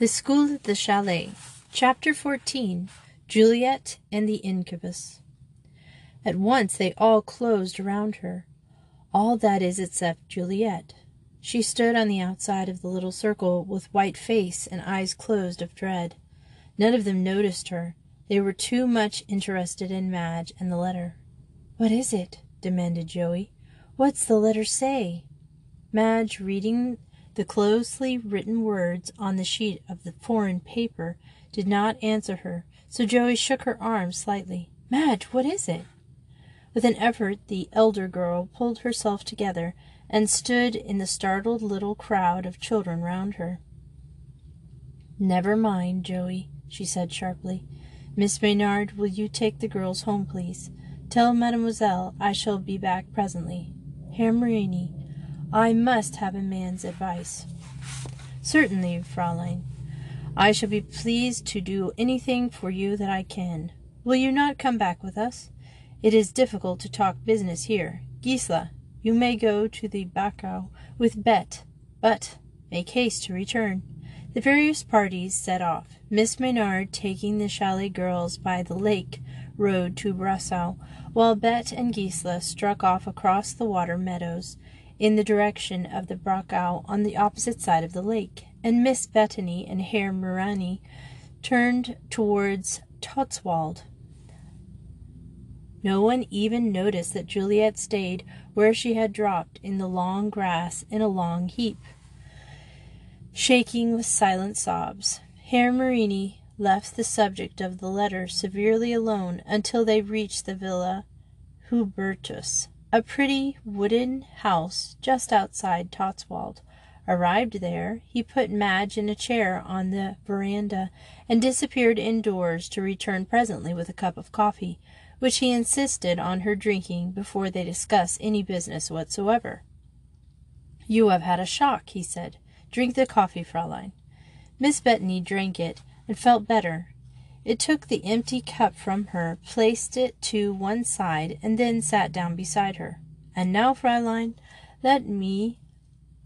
The School at the Chalet. Chapter 14 Juliet and the Incubus. At once they all closed around her. All that is except Juliet. She stood on the outside of the little circle with white face and eyes closed of dread. None of them noticed her. They were too much interested in Madge and the letter. What is it? demanded Joey. What's the letter say? Madge, reading the closely written words on the sheet of the foreign paper, did not answer her, so Joey shook her arm slightly. Madge, what is it? With an effort, the elder girl pulled herself together and stood in the startled little crowd of children round her. Never mind, Joey, she said sharply. Miss Maynard, will you take the girls home, please? Tell mademoiselle I shall be back presently. Herr Marani, I must have a man's advice. Certainly, Fraulein. I shall be pleased to do anything for you that I can. Will you not come back with us? It is difficult to talk business here. Gisela, you may go to the Bacchau with Bet, but make haste to return. The various parties set off. Miss Maynard taking the chalet girls by the lake road to Briesau, while Bet and Gisela struck off across the water meadows in the direction of the Brockau on the opposite side of the lake, and Miss Bettany and Herr Marani turned towards Totswald. No one even noticed that Juliet stayed where she had dropped in the long grass in a long heap, shaking with silent sobs. Herr Marani left the subject of the letter severely alone until they reached the Villa Hubertus a pretty wooden house just outside Totswald. Arrived there, he put Madge in a chair on the veranda and disappeared indoors to return presently with a cup of coffee, which he insisted on her drinking before they discussed any business whatsoever. You have had a shock, he said. Drink the coffee, Fraulein. Miss Bettany drank it and felt better, it took the empty cup from her, placed it to one side, and then sat down beside her. And now, Fraulein, let me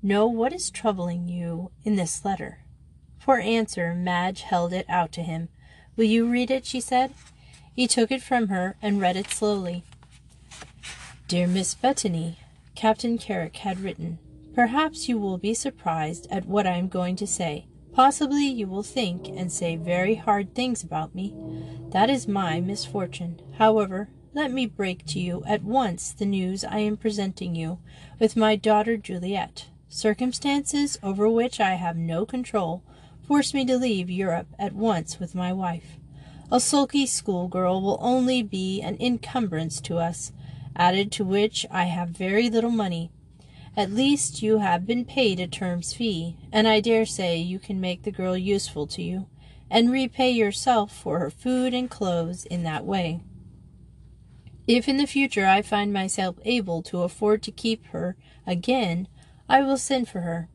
know what is troubling you in this letter. For answer, Madge held it out to him. Will you read it? she said. He took it from her and read it slowly. Dear Miss Bettany, Captain Carrick had written, Perhaps you will be surprised at what I am going to say. Possibly you will think and say very hard things about me. That is my misfortune. However, let me break to you at once the news I am presenting you with my daughter Juliet. Circumstances over which I have no control force me to leave Europe at once with my wife. A sulky schoolgirl will only be an encumbrance to us, added to which I have very little money. At least you have been paid a term's fee, and I dare say you can make the girl useful to you, and repay yourself for her food and clothes in that way. If in the future I find myself able to afford to keep her again, I will send for her.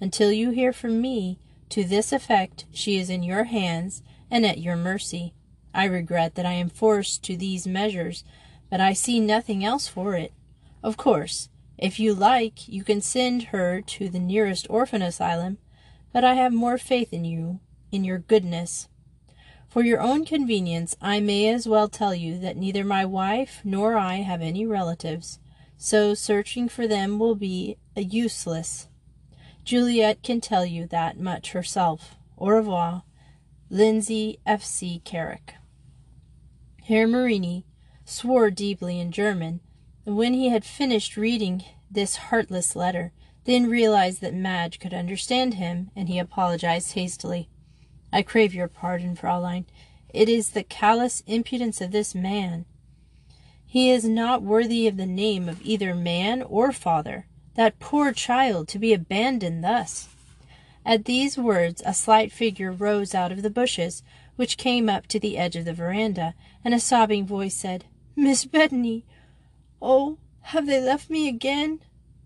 Until you hear from me to this effect, she is in your hands and at your mercy. I regret that I am forced to these measures, but I see nothing else for it. Of course, if you like, you can send her to the nearest orphan asylum, but I have more faith in you, in your goodness. For your own convenience, I may as well tell you that neither my wife nor I have any relatives, so searching for them will be a useless. Juliet can tell you that much herself. Au revoir. Lindsay F. C. Carrick. Herr Marani swore deeply in German when he had finished reading this heartless letter, then realized that Madge could understand him, and he apologized hastily. I crave your pardon, Fraulein. It is the callous impudence of this man. He is not worthy of the name of either man or father. That poor child to be abandoned thus. At these words a slight figure rose out of the bushes, which came up to the edge of the veranda, and a sobbing voice said, Miss Bettany, Oh, have they left me again?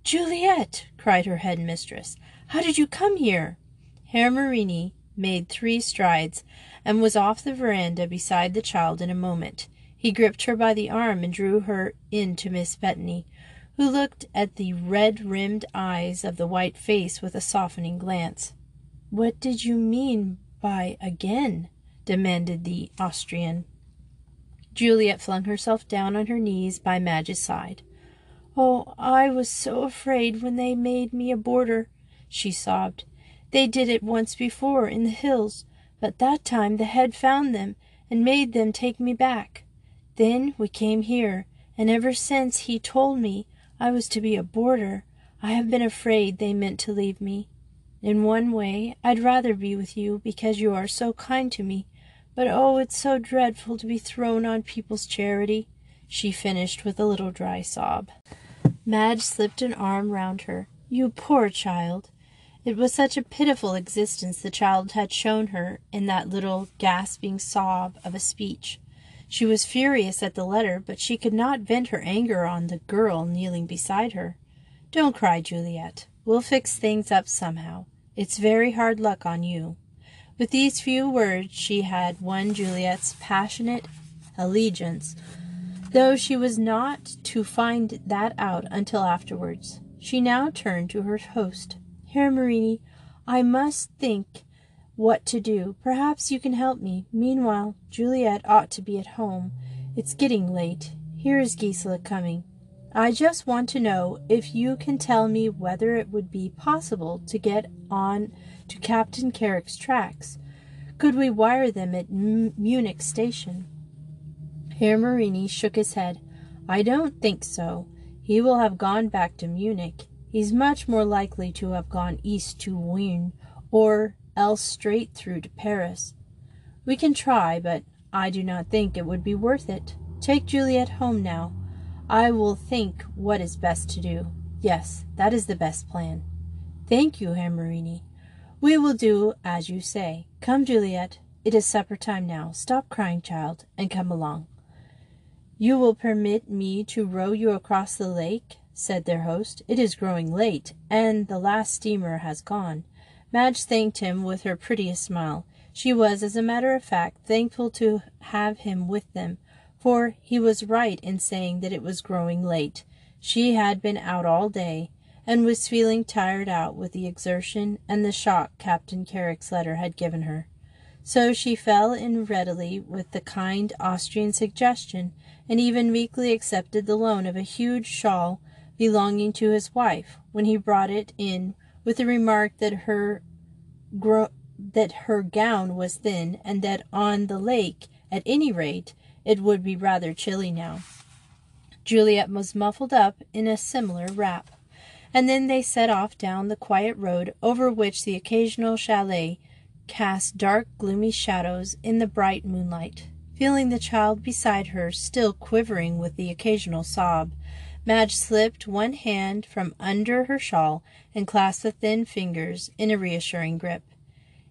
Juliet, cried her head mistress, how did you come here? Herr Marani made three strides and was off the veranda beside the child in a moment. He gripped her by the arm and drew her in to Miss Bettany, who looked at the red rimmed eyes of the white face with a softening glance. What did you mean by again? demanded the Austrian. Juliet flung herself down on her knees by Madge's side. Oh, I was so afraid when they made me a boarder, she sobbed. They did it once before in the hills, but that time the head found them and made them take me back. Then we came here, and ever since he told me I was to be a boarder, I have been afraid they meant to leave me. In one way, I'd rather be with you because you are so kind to me, but oh, it's so dreadful to be thrown on people's charity, she finished with a little dry sob. Madge slipped an arm round her. You poor child! It was such a pitiful existence the child had shown her in that little gasping sob of a speech. She was furious at the letter, but she could not vent her anger on the girl kneeling beside her. Don't cry, Juliet. We'll fix things up somehow. It's very hard luck on you. With these few words she had won Juliet's passionate allegiance, though she was not to find that out until afterwards. She now turned to her host. Herr Marani, I must think what to do. Perhaps you can help me. Meanwhile, Juliet ought to be at home. It's getting late. Here is Gisela coming. I just want to know if you can tell me whether it would be possible to get on to Captain Carrick's tracks. Could we wire them at M- Munich station? Herr Marani shook his head. I don't think so. He will have gone back to Munich. He's much more likely to have gone east to Wien, or else straight through to Paris. We can try, but I do not think it would be worth it. Take Juliet home now. I will think what is best to do. Yes, that is the best plan. Thank you, Herr Marani. We will do as you say. Come, Juliet. It is supper time now. Stop crying, child, and come along. You will permit me to row you across the lake? said their host. It is growing late, and the last steamer has gone. Madge thanked him with her prettiest smile. She was, as a matter of fact, thankful to have him with them, for he was right in saying that it was growing late. She had been out all day, and was feeling tired out with the exertion and the shock Captain Carrick's letter had given her. So she fell in readily with the kind Austrian suggestion, and even meekly accepted the loan of a huge shawl belonging to his wife, when he brought it in with the remark that her gro- that her gown was thin, and that on the lake, at any rate, it would be rather chilly now. Juliet was muffled up in a similar wrap, and then they set off down the quiet road over which the occasional chalet cast dark, gloomy shadows in the bright moonlight. Feeling the child beside her still quivering with the occasional sob, Madge slipped one hand from under her shawl and clasped the thin fingers in a reassuring grip.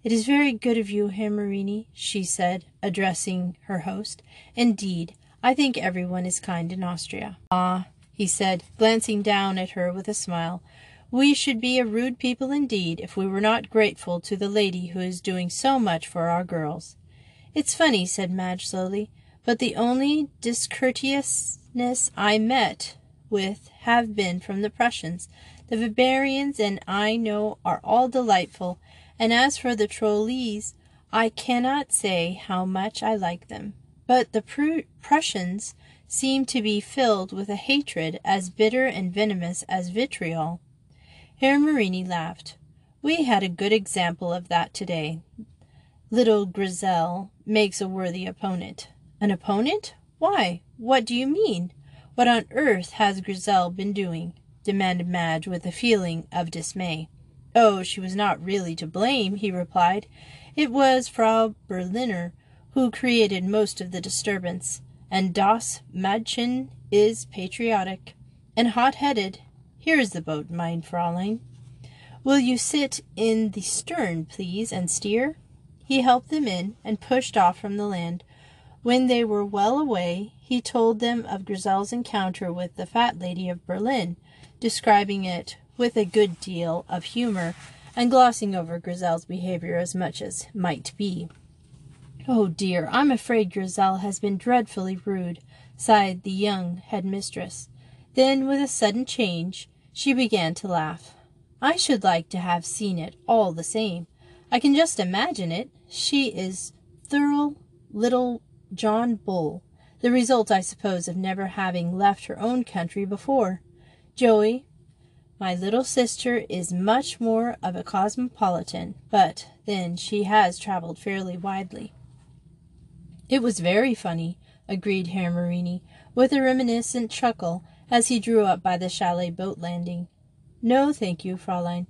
It is very good of you, Herr Marani, she said, addressing her host. Indeed, I think everyone is kind in Austria. Ah, he said, glancing down at her with a smile, we should be a rude people indeed if we were not grateful to the lady who is doing so much for our girls. It's funny, said Madge slowly, but the only discourteousness I met with have been from the Prussians. The Bavarians and I know are all delightful, and as for the Tyrolese, I cannot say how much I like them. But the Pr- Prussians seem to be filled with a hatred as bitter and venomous as vitriol. Herr Marani laughed. We had a good example of that today. Little Grizel makes a worthy opponent. An opponent? Why, what do you mean? What on earth has Grizel been doing? demanded Madge with a feeling of dismay. Oh, she was not really to blame, he replied. It was Frau Berliner who created most of the disturbance, and Das Madchen is patriotic and hot-headed. Here is the boat, mein Fräulein. Will you sit in the stern, please, and steer? He helped them in and pushed off from the land. When they were well away, he told them of Grizel's encounter with the fat lady of Berlin, describing it with a good deal of humor and glossing over Grizel's behavior as much as might be. Oh dear, I'm afraid Grizel has been dreadfully rude, sighed the young headmistress. Then, with a sudden change, she began to laugh. I should like to have seen it all the same. I can just imagine it. She is thorough little John Bull, the result, I suppose, of never having left her own country before. Joey, my little sister is much more of a cosmopolitan, but then she has traveled fairly widely. It was very funny, agreed Herr Marani, with a reminiscent chuckle as he drew up by the chalet boat landing. No, thank you, Fraulein.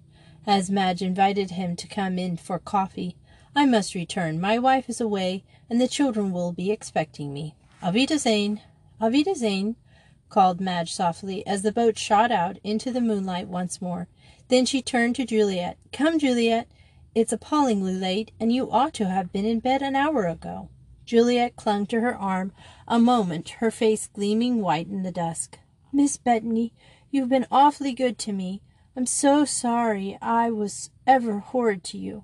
As Madge invited him to come in for coffee, I must return. My wife is away, and the children will be expecting me. Auf Wiedersehen. Auf Wiedersehen called Madge softly, as the boat shot out into the moonlight once more. Then she turned to Juliet. Come, Juliet. It's appallingly late, and you ought to have been in bed an hour ago. Juliet clung to her arm a moment, her face gleaming white in the dusk. Miss Bettany, you've been awfully good to me. I'm so sorry I was ever horrid to you.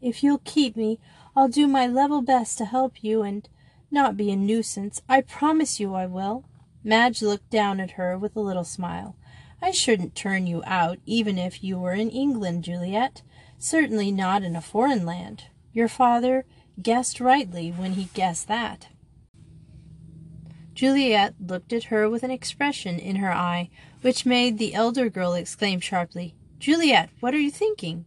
If you'll keep me, I'll do my level best to help you and not be a nuisance. I promise you I will. Madge looked down at her with a little smile. I shouldn't turn you out, even if you were in England, Juliet. Certainly not in a foreign land. Your father guessed rightly when he guessed that. Juliet looked at her with an expression in her eye which made the elder girl exclaim sharply, Juliet, what are you thinking?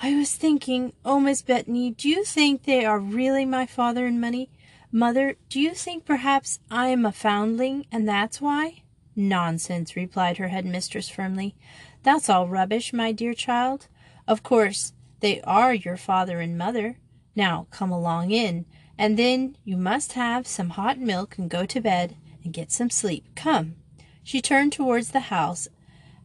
I was thinking, oh, Miss Bettany, do you think they are really my father and money? Mother, do you think perhaps I am a foundling, and that's why? Nonsense, replied her head mistress firmly. That's all rubbish, my dear child. Of course, they are your father and mother. Now come along in, and then you must have some hot milk and go to bed and get some sleep. Come. She turned towards the house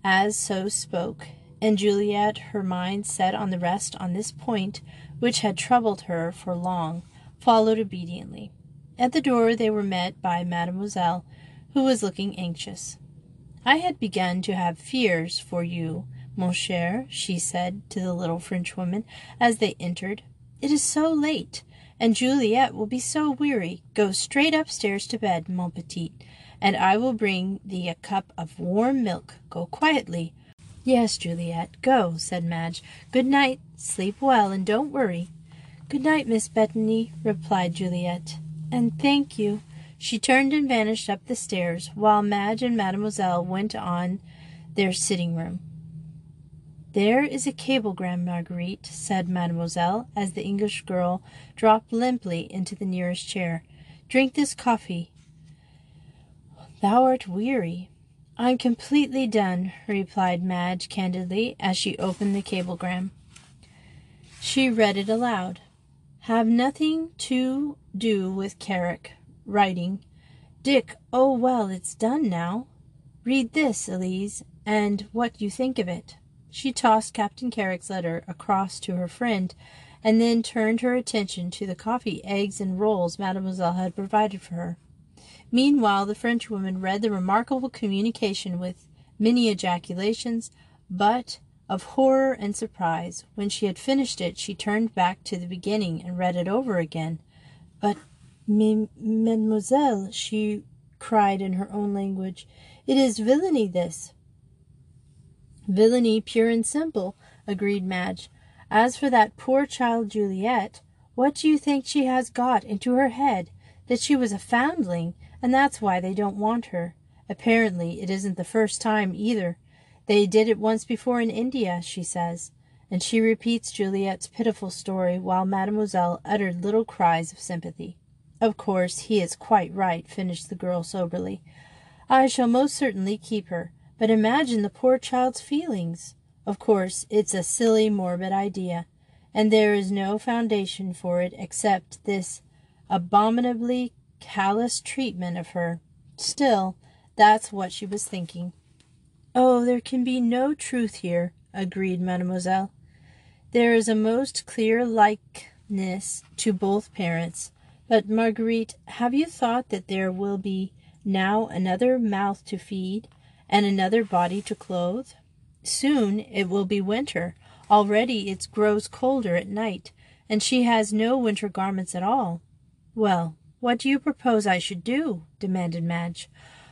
as so spoke, and Juliet, her mind set on the rest on this point, which had troubled her for long, followed obediently. At the door they were met by Mademoiselle, who was looking anxious. I had begun to have fears for you, mon cher, she said to the little Frenchwoman as they entered. It is so late, and Juliet will be so weary. Go straight upstairs to bed, mon petit, and I will bring thee a cup of warm milk. Go quietly. Yes, Juliet, go, said Madge. Good night. Sleep well, and don't worry. Good night, Miss Bettany, replied Juliet and thank you. She turned and vanished up the stairs, while Madge and Mademoiselle went on their sitting room. There is a cablegram, Marguerite, said Mademoiselle, as the English girl dropped limply into the nearest chair. Drink this coffee. Thou art weary. I'm completely done, replied Madge candidly as she opened the cablegram. She read it aloud. Have nothing to do with Carrick. Writing. Dick, oh well, it's done now. Read this, Elise, and what you think of it. She tossed Captain Carrick's letter across to her friend, and then turned her attention to the coffee, eggs, and rolls Mademoiselle had provided for her. Meanwhile, the Frenchwoman read the remarkable communication with many ejaculations, but of horror and surprise. When she had finished it, she turned back to the beginning and read it over again. But, mademoiselle, she cried in her own language, it is villainy, this. Villainy pure and simple, agreed Madge. As for that poor child Juliet, what do you think she has got into her head? That she was a foundling, and that's why they don't want her. Apparently, it isn't the first time either. They did it once before in India, she says, and she repeats Juliet's pitiful story while Mademoiselle uttered little cries of sympathy. Of course, he is quite right, finished the girl soberly. I shall most certainly keep her, but imagine the poor child's feelings. Of course, it's a silly, morbid idea, and there is no foundation for it except this abominably callous treatment of her. Still, that's what she was thinking. Oh, there can be no truth here, agreed Mademoiselle. There is a most clear likeness to both parents. But, Marguerite, have you thought that there will be now another mouth to feed and another body to clothe? Soon it will be winter. Already it grows colder at night, and she has no winter garments at all. Well, what do you propose I should do? demanded Madge.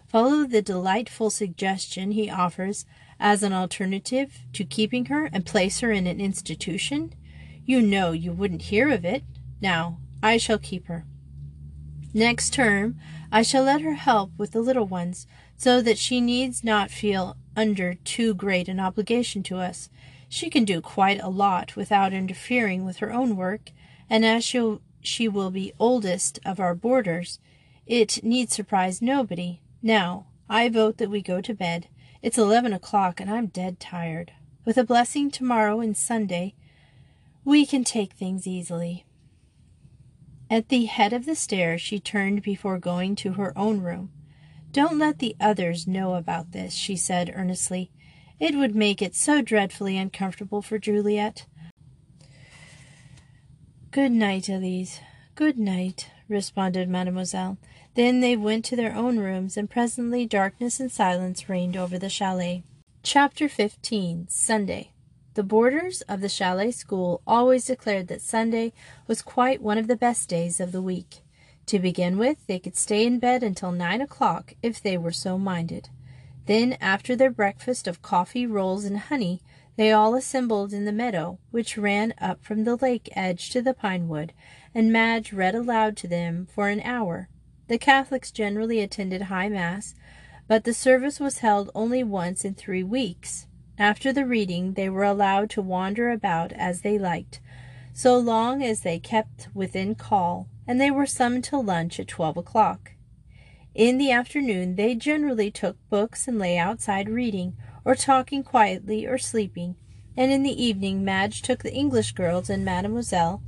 Follow the delightful suggestion he offers as an alternative to keeping her and place her in an institution? You know you wouldn't hear of it. Now, I shall keep her. Next term, I shall let her help with the little ones, so that she needs not feel under too great an obligation to us. She can do quite a lot without interfering with her own work, and as she she will be oldest of our boarders, it need surprise nobody. Now, I vote that we go to bed. It's eleven o'clock, and I'm dead tired. With a blessing tomorrow and Sunday, we can take things easily. At the head of the stairs she turned before going to her own room. Don't let the others know about this, she said earnestly. It would make it so dreadfully uncomfortable for Juliet. Good night, Elise. Good night, responded Mademoiselle. Then they went to their own rooms, and presently darkness and silence reigned over the chalet. Chapter 15 Sunday The boarders of the chalet school always declared that Sunday was quite one of the best days of the week. To begin with, they could stay in bed until nine o'clock if they were so minded. Then, after their breakfast of coffee, rolls, and honey, they all assembled in the meadow, which ran up from the lake edge to the pine wood, and Madge read aloud to them for an hour. The Catholics generally attended high mass, but the service was held only once in three weeks. After the reading, they were allowed to wander about as they liked, so long as they kept within call, and they were summoned to lunch at twelve o'clock. In the afternoon, they generally took books and lay outside reading, or talking quietly or sleeping, and in the evening Madge took the English girls and Mademoiselle,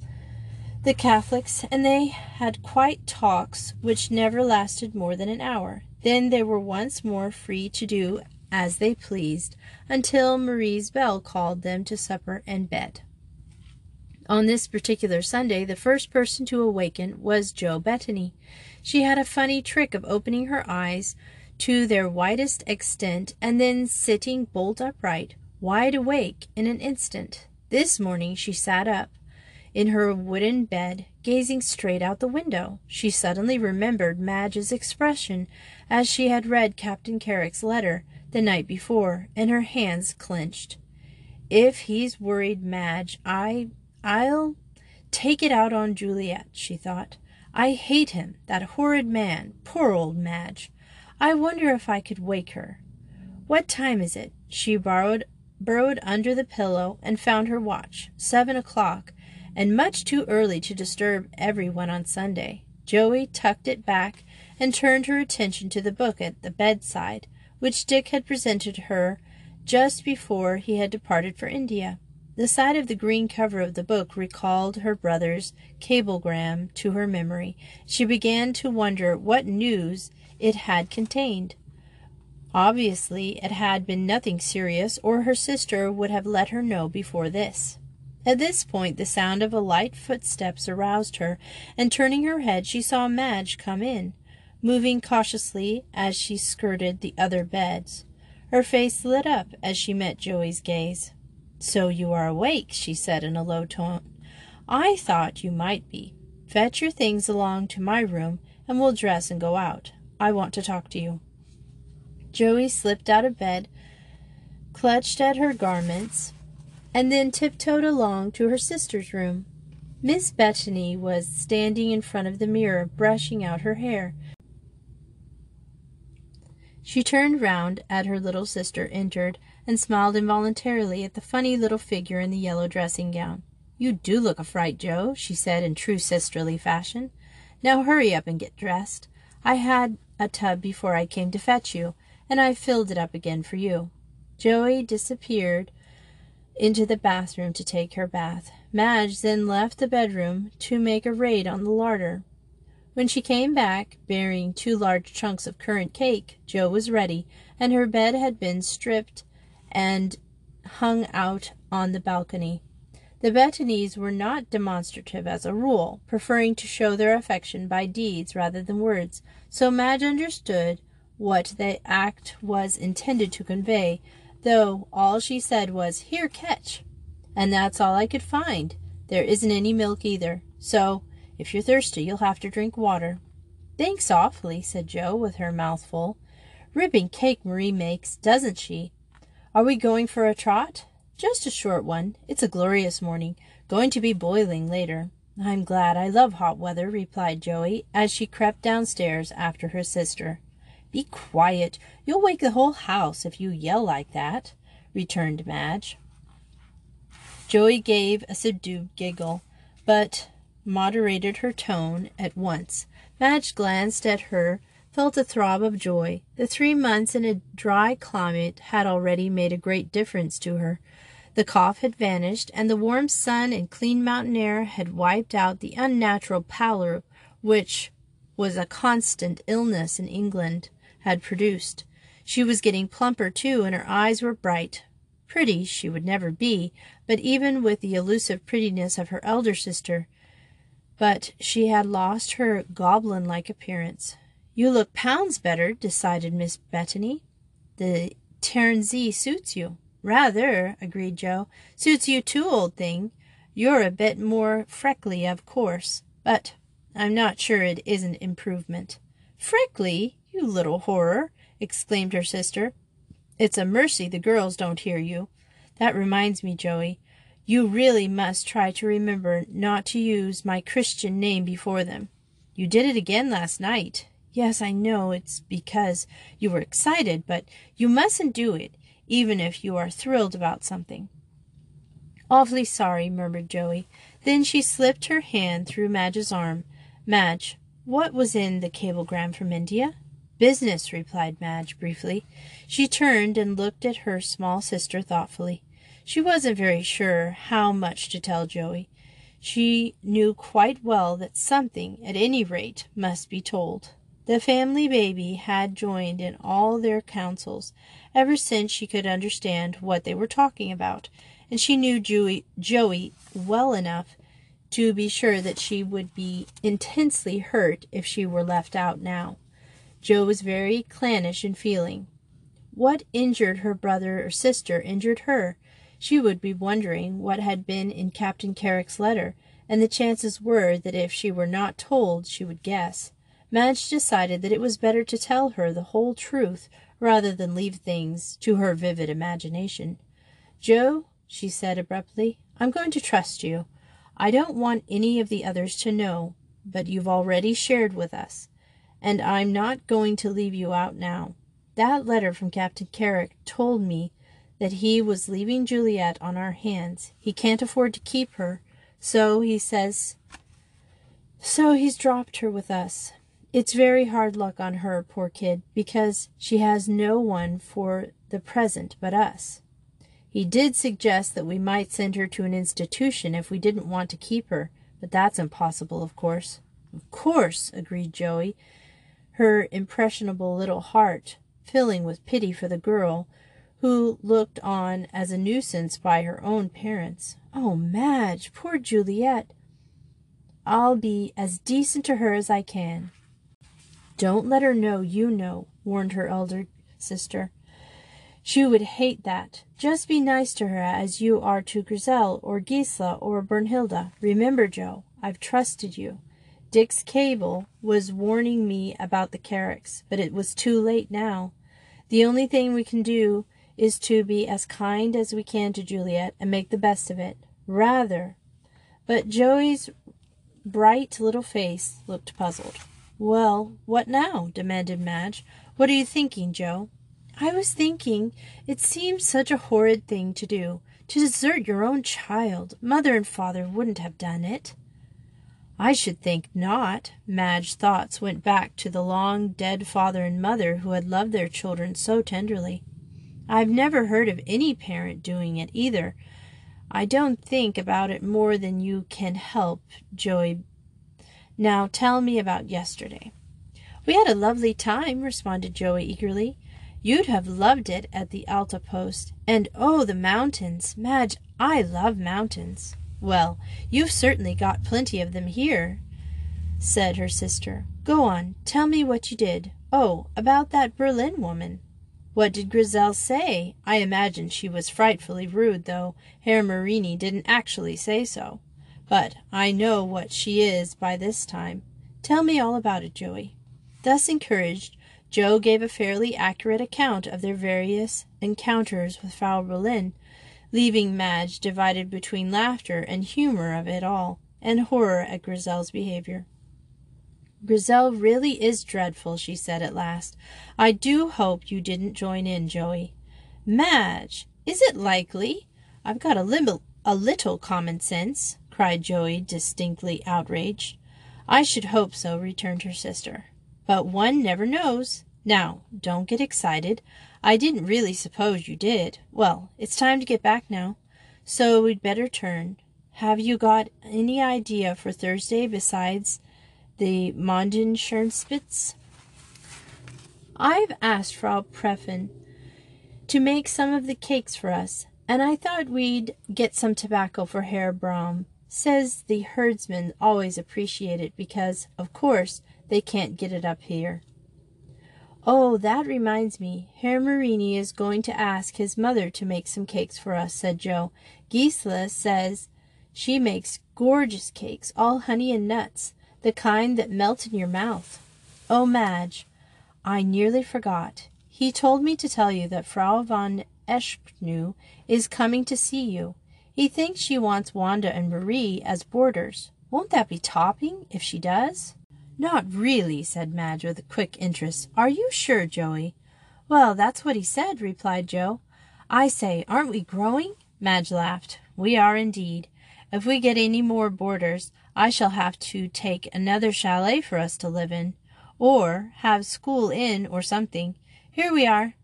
the Catholics, and they had quiet talks which never lasted more than an hour. Then they were once more free to do as they pleased until Marie's bell called them to supper and bed. On this particular Sunday, the first person to awaken was Jo Bettany. She had a funny trick of opening her eyes to their widest extent, and then sitting bolt upright, wide awake, in an instant. This morning she sat up in her wooden bed, gazing straight out the window. She suddenly remembered Madge's expression as she had read Captain Carrick's letter the night before, and her hands clenched. If he's worried Madge, I I'll take it out on Juliet, she thought. I hate him, that horrid man. Poor old Madge. I wonder if I could wake her. What time is it? She borrowed, burrowed under the pillow and found her watch. Seven o'clock, and much too early to disturb everyone on Sunday. Joey tucked it back and turned her attention to the book at the bedside, which Dick had presented her just before he had departed for India. The sight of the green cover of the book recalled her brother's cablegram to her memory. She began to wonder what news it had contained. Obviously, it had been nothing serious, or her sister would have let her know before this. At this point, the sound of a light footsteps aroused her, and turning her head, she saw Madge come in, moving cautiously as she skirted the other beds. Her face lit up as she met Joey's gaze. So you are awake, she said in a low tone. I thought you might be. Fetch your things along to my room, and we'll dress and go out. I want to talk to you. Joey slipped out of bed, clutched at her garments, and then tiptoed along to her sister's room. Miss Bettany was standing in front of the mirror, brushing out her hair. She turned round as her little sister entered, and smiled involuntarily at the funny little figure in the yellow dressing gown. You do look a fright, Jo, she said in true sisterly fashion. Now hurry up and get dressed. I had a tub before I came to fetch you, and I filled it up again for you. Joey disappeared into the bathroom to take her bath. Madge then left the bedroom to make a raid on the larder. When she came back, bearing two large chunks of currant cake, Jo was ready, and her bed had been stripped and hung out on the balcony. The Bettanys were not demonstrative as a rule, preferring to show their affection by deeds rather than words, so Madge understood what the act was intended to convey, though all she said was, Here, catch! And that's all I could find. There isn't any milk either, so if you're thirsty, you'll have to drink water. Thanks awfully, said Jo, with her mouth full. Ripping cake Marie makes, doesn't she? Are we going for a trot? Just a short one. It's a glorious morning. Going to be boiling later. I'm glad. I love hot weather, replied Joey, as she crept downstairs after her sister. Be quiet. You'll wake the whole house if you yell like that, returned Madge. Joey gave a subdued giggle, but moderated her tone at once. Madge glanced at her, felt a throb of joy. The three months in a dry climate had already made a great difference to her. The cough had vanished, and the warm sun and clean mountain air had wiped out the unnatural pallor which was a constant illness in England had produced. She was getting plumper, too, and her eyes were bright. Pretty she would never be, but even with the elusive prettiness of her elder sister, but she had lost her goblin like appearance. You look pounds better, decided Miss Bettany. The Tiernsee suits you. Rather, agreed Joe. Suits you too, old thing. You're a bit more freckly, of course, but I'm not sure it isn't improvement. Freckly? You little horror! exclaimed her sister. It's a mercy the girls don't hear you. That reminds me, Joey, you really must try to remember not to use my Christian name before them. You did it again last night. Yes, I know it's because you were excited, but you mustn't do it, even if you are thrilled about something. Awfully sorry, murmured Joey. Then she slipped her hand through Madge's arm. Madge, what was in the cablegram from India? Business, replied Madge briefly. She turned and looked at her small sister thoughtfully. She wasn't very sure how much to tell Joey. She knew quite well that something, at any rate, must be told. The family baby had joined in all their councils ever since she could understand what they were talking about, and she knew Joey, Joey well enough to be sure that she would be intensely hurt if she were left out now. Jo was very clannish in feeling. What injured her brother or sister injured her. She would be wondering what had been in Captain Carrick's letter, and the chances were that if she were not told she would guess. Madge decided that it was better to tell her the whole truth rather than leave things to her vivid imagination. "Joe," she said abruptly, I'm going to trust you. I don't want any of the others to know, but you've already shared with us and I'm not going to leave you out now. That letter from Captain Carrick told me that he was leaving Juliet on our hands. He can't afford to keep her, so he says so he's dropped her with us. It's very hard luck on her, poor kid, because she has no one for the present but us. He did suggest that we might send her to an institution if we didn't want to keep her, but that's impossible, of course. Of course, agreed Joey her impressionable little heart filling with pity for the girl who looked on as a nuisance by her own parents. Oh, Madge, poor Juliet! I'll be as decent to her as I can. Don't let her know you know, warned her elder sister. She would hate that. Just be nice to her as you are to Grizel or Gisela or Bernhilda. Remember, Jo, I've trusted you. Dick's cable was warning me about the Carricks, but it was too late now. The only thing we can do is to be as kind as we can to Juliet and make the best of it. Rather. But Joey's bright little face looked puzzled. Well, what now? demanded Madge. What are you thinking, Jo? I was thinking it seems such a horrid thing to do. To desert your own child. Mother and father wouldn't have done it. I should think not. Madge's thoughts went back to the long dead father and mother who had loved their children so tenderly. I've never heard of any parent doing it either. I don't think about it more than you can help, Joey. Now tell me about yesterday. We had a lovely time, responded Joey eagerly. You'd have loved it at the Alta Post. And oh, the mountains! Madge, I love mountains. Well, you've certainly got plenty of them here, said her sister. Go on, tell me what you did. Oh, about that Berlin woman. What did Grizel say? I imagine she was frightfully rude, though Herr Marani didn't actually say so. But I know what she is by this time. Tell me all about it, Joey. Thus encouraged, Jo gave a fairly accurate account of their various encounters with Frau Berlin, leaving Madge divided between laughter and humor of it all, and horror at Grizel's behavior. Grizel really is dreadful, she said at last. I do hope you didn't join in, Joey. Madge, is it likely? I've got a, lim- a little common sense, cried Joey, distinctly outraged. I should hope so, returned her sister. But one never knows. Now, don't get excited. I didn't really suppose you did. Well, it's time to get back now, so we'd better turn. Have you got any idea for Thursday besides the Mondscheinspitze? I've asked Frau Pfeiffen to make some of the cakes for us, and I thought we'd get some tobacco for Herr Braun. Says the herdsmen always appreciate it because, of course, they can't get it up here. Oh, that reminds me. Herr Marani is going to ask his mother to make some cakes for us, said Joe. Gisela says she makes gorgeous cakes, all honey and nuts, the kind that melt in your mouth. Oh, Madge, I nearly forgot. He told me to tell you that Frau von Eschenau is coming to see you. He thinks she wants Wanda and Marie as boarders. Won't that be topping if she does? Not really, said Madge with quick interest. Are you sure, Joey? Well, that's what he said, replied Joe. I say, aren't we growing? Madge laughed. We are indeed. If we get any more boarders, I shall have to take another chalet for us to live in, or have school in or something. Here we are.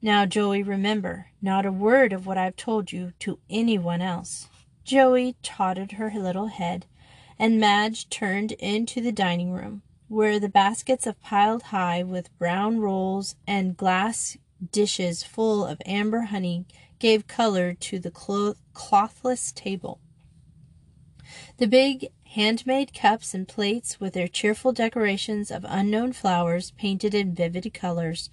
Now, Joey, remember, not a word of what I've told you to anyone else. Joey totted her little head and Madge turned into the dining room, where the baskets of piled high with brown rolls and glass dishes full of amber honey gave color to the clothless table. The big handmade cups and plates, with their cheerful decorations of unknown flowers painted in vivid colors,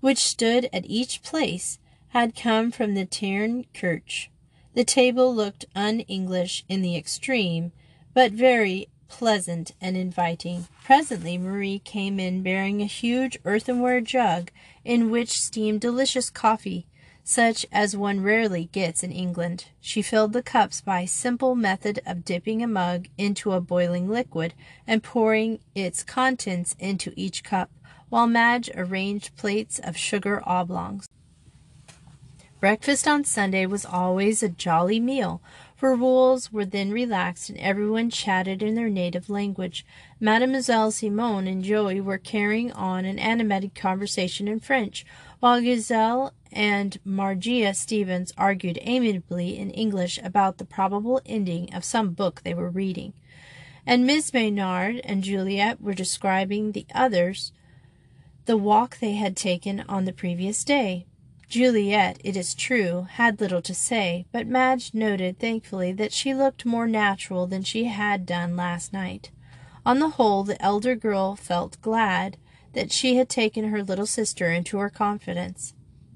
which stood at each place, had come from the Teyn Kirche. The table looked un English in the extreme, but very pleasant and inviting. Presently Marie came in bearing a huge earthenware jug in which steamed delicious coffee, such as one rarely gets in England. She filled the cups by a simple method of dipping a mug into a boiling liquid and pouring its contents into each cup, while Madge arranged plates of sugar oblongs. Breakfast on Sunday was always a jolly meal, for rules were then relaxed and everyone chatted in their native language. Mademoiselle Simon and Joey were carrying on an animated conversation in French, while Giselle and Margia Stevens argued amiably in English about the probable ending of some book they were reading. And Miss Maynard and Juliet were describing the others the walk they had taken on the previous day. Juliet, it is true, had little to say, but Madge noted thankfully that she looked more natural than she had done last night. On the whole, the elder girl felt glad that she had taken her little sister into her confidence.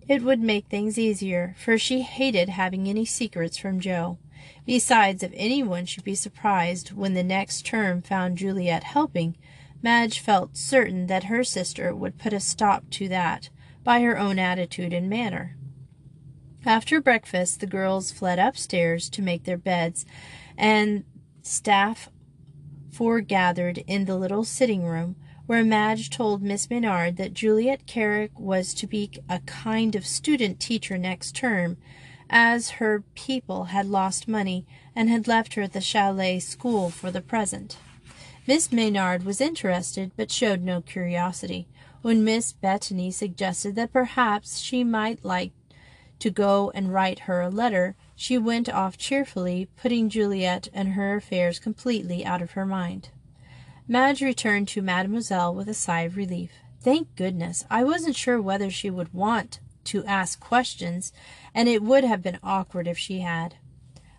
It would make things easier, for she hated having any secrets from Joe. Besides, if anyone should be surprised when the next term found Juliet helping, Madge felt certain that her sister would put a stop to that by her own attitude and manner. After breakfast, the girls fled upstairs to make their beds, and staff foregathered in the little sitting room, where Madge told Miss Maynard that Juliet Carrick was to be a kind of student teacher next term, as her people had lost money and had left her at the chalet school for the present. Miss Maynard was interested, but showed no curiosity. When Miss Bettany suggested that perhaps she might like to go and write her a letter, she went off cheerfully, putting Juliet and her affairs completely out of her mind. Madge returned to Mademoiselle with a sigh of relief. Thank goodness! I wasn't sure whether she would want to ask questions, and it would have been awkward if she had.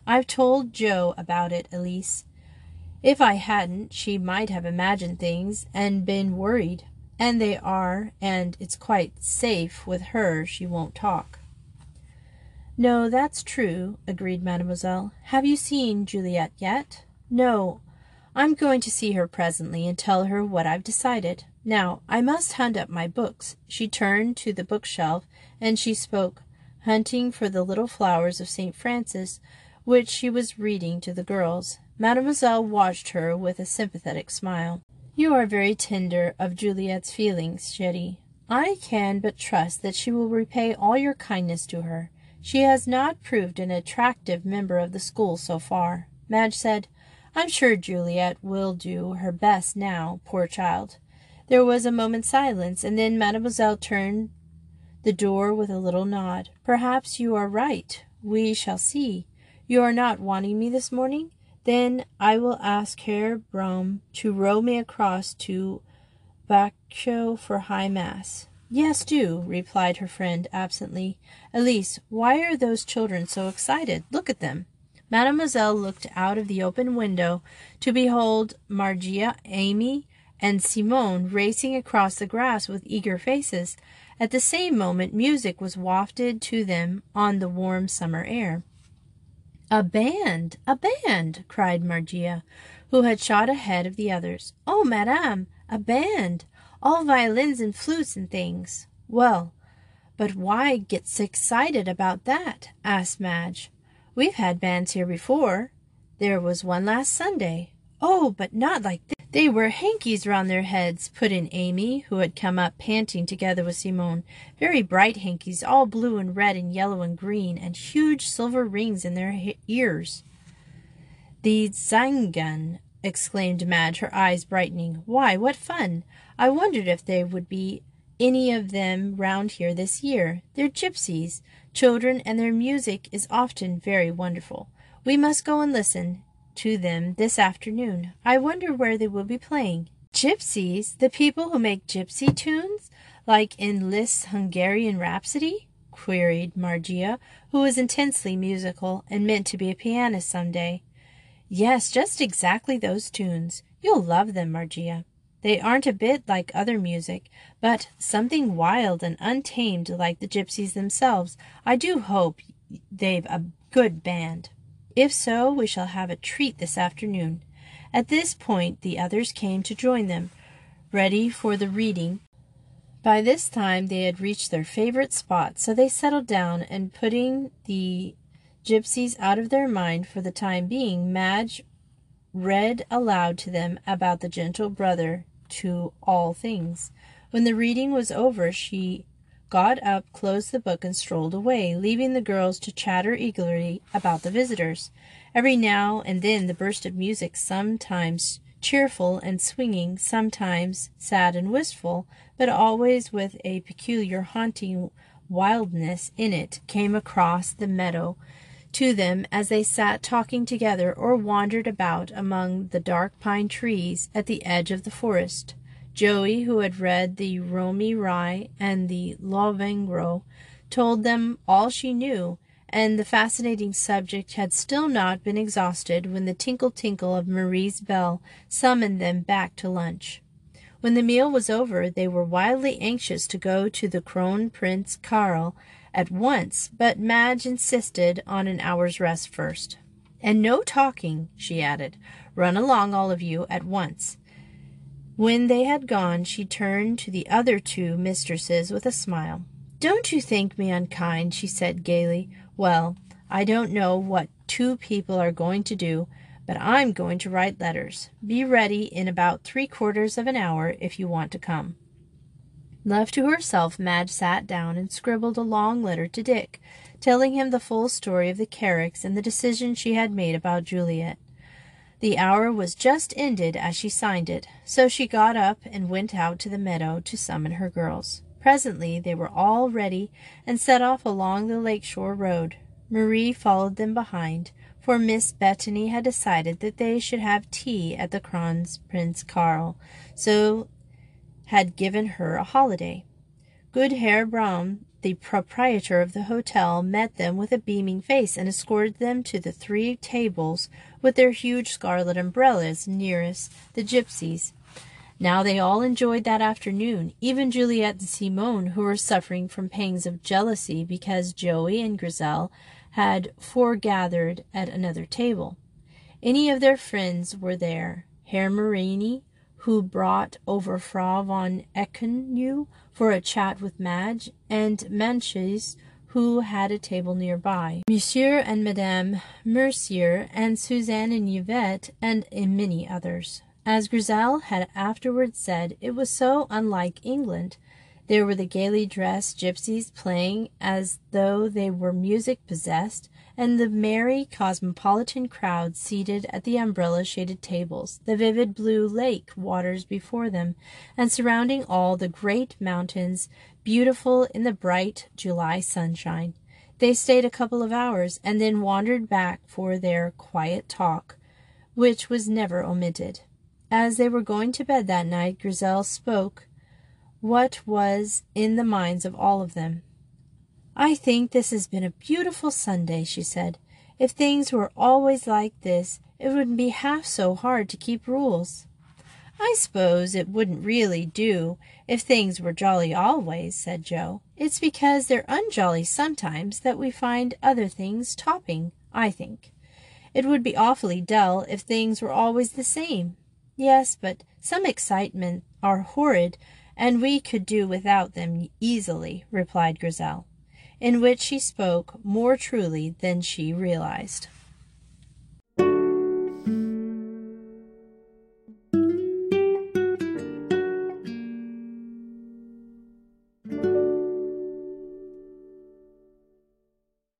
I've told Joe about it, Elise. If I hadn't, she might have imagined things and been worried. And they are, and it's quite safe with her she won't talk. No, that's true, agreed Mademoiselle. Have you seen Juliet yet? No. I'm going to see her presently and tell her what I've decided. Now, I must hunt up my books. She turned to the bookshelf and she spoke. hunting for the little flowers of St. Francis, which she was reading to the girls. Mademoiselle watched her with a sympathetic smile. You are very tender of Juliet's feelings, Chérie. I can but trust that she will repay all your kindness to her. She has not proved an attractive member of the school so far. Madge said, I'm sure Juliet will do her best now, poor child. There was a moment's silence, and then Mademoiselle turned the door with a little nod. Perhaps you are right. We shall see. You are not wanting me this morning? Then I will ask Herr Brom to row me across to Buchau for High Mass. Yes, do, replied her friend absently. Elise, why are those children so excited? Look at them. Mademoiselle looked out of the open window to behold Margia, Amy, and Simone racing across the grass with eager faces. At the same moment, music was wafted to them on the warm summer air. A band! A band! cried Margia, who had shot ahead of the others. Oh, madame, a band! All violins and flutes and things. Well, but why get excited about that? asked Madge. We've had bands here before. There was one last Sunday. Oh, but not like this. They wear hankies round their heads, put in Amy, who had come up panting together with Simone. Very bright hankies, all blue and red and yellow and green, and huge silver rings in their ears. The Zigeuner, exclaimed Madge, her eyes brightening. Why, what fun! I wondered if there would be any of them round here this year. They're gypsies, children, and their music is often very wonderful. We must go and listen to them this afternoon. I wonder where they will be playing. Gypsies? The people who make gypsy tunes, like in Liszt's Hungarian Rhapsody? queried Margia, who was intensely musical and meant to be a pianist some day. Yes, just exactly those tunes. You'll love them, Margia. They aren't a bit like other music, but something wild and untamed like the gypsies themselves. I do hope they've a good band. If so, we shall have a treat this afternoon. At this point the others came to join them, ready for the reading. By this time they had reached their favorite spot, so they settled down, and putting the gypsies out of their mind for the time being, Madge read aloud to them about the gentle brother to all things. When the reading was over, she got up, closed the book, and strolled away, leaving the girls to chatter eagerly about the visitors. Every now and then the burst of music, sometimes cheerful and swinging, sometimes sad and wistful, but always with a peculiar haunting wildness in it, came across the meadow to them as they sat talking together or wandered about among the dark pine trees at the edge of the forest. Joey, who had read the Romany Rye and the Lavengro, told them all she knew, and the fascinating subject had still not been exhausted when the tinkle tinkle of Marie's bell summoned them back to lunch. When the meal was over, they were wildly anxious to go to the Kron Prinz Karl at once, but Madge insisted on an hour's rest first. And no talking, she added. Run along, all of you, at once. When they had gone, she turned to the other two mistresses with a smile. Don't you think me unkind? she said gaily. Well, I don't know what two people are going to do, but I'm going to write letters. Be ready in about three quarters of an hour if you want to come. Left to herself, Madge sat down and scribbled a long letter to Dick, telling him the full story of the Carricks and the decision she had made about Juliet. The hour was just ended as she signed it, so she got up and went out to the meadow to summon her girls. Presently they were all ready and set off along the lake shore road. Marie followed them behind, for Miss Bettany had decided that they should have tea at the Kron's Prince Karl, so had given her a holiday. Good Herr Braun the proprietor of the hotel met them with a beaming face and escorted them to the three tables with their huge scarlet umbrellas nearest the gypsies. Now they all enjoyed that afternoon, even Juliet and Simone, who were suffering from pangs of jealousy because Joey and Grizel had foregathered at another table. Any of their friends were there. Herr Marani, who brought over Frau von Eschenau for a chat with Madge, and Mensches, who had a table nearby, Monsieur and Madame Mercier, and Suzanne and Yvette, and many others. As Grizel had afterwards said, it was so unlike England. There were the gaily dressed gypsies playing as though they were music possessed, and the merry cosmopolitan crowd seated at the umbrella shaded tables, the vivid blue lake waters before them, and surrounding all the great mountains, beautiful in the bright July sunshine. They stayed a couple of hours, and then wandered back for their quiet talk, which was never omitted. As they were going to bed that night, Grizel spoke what was in the minds of all of them. I think this has been a beautiful Sunday, she said. If things were always like this, it wouldn't be half so hard to keep rules. I suppose it wouldn't really do if things were jolly always, said Joe. It's because they're unjolly sometimes that we find other things topping, I think. It would be awfully dull if things were always the same. Yes, but some excitement are horrid and we could do without them easily, replied Grizel, in which she spoke more truly than she realized.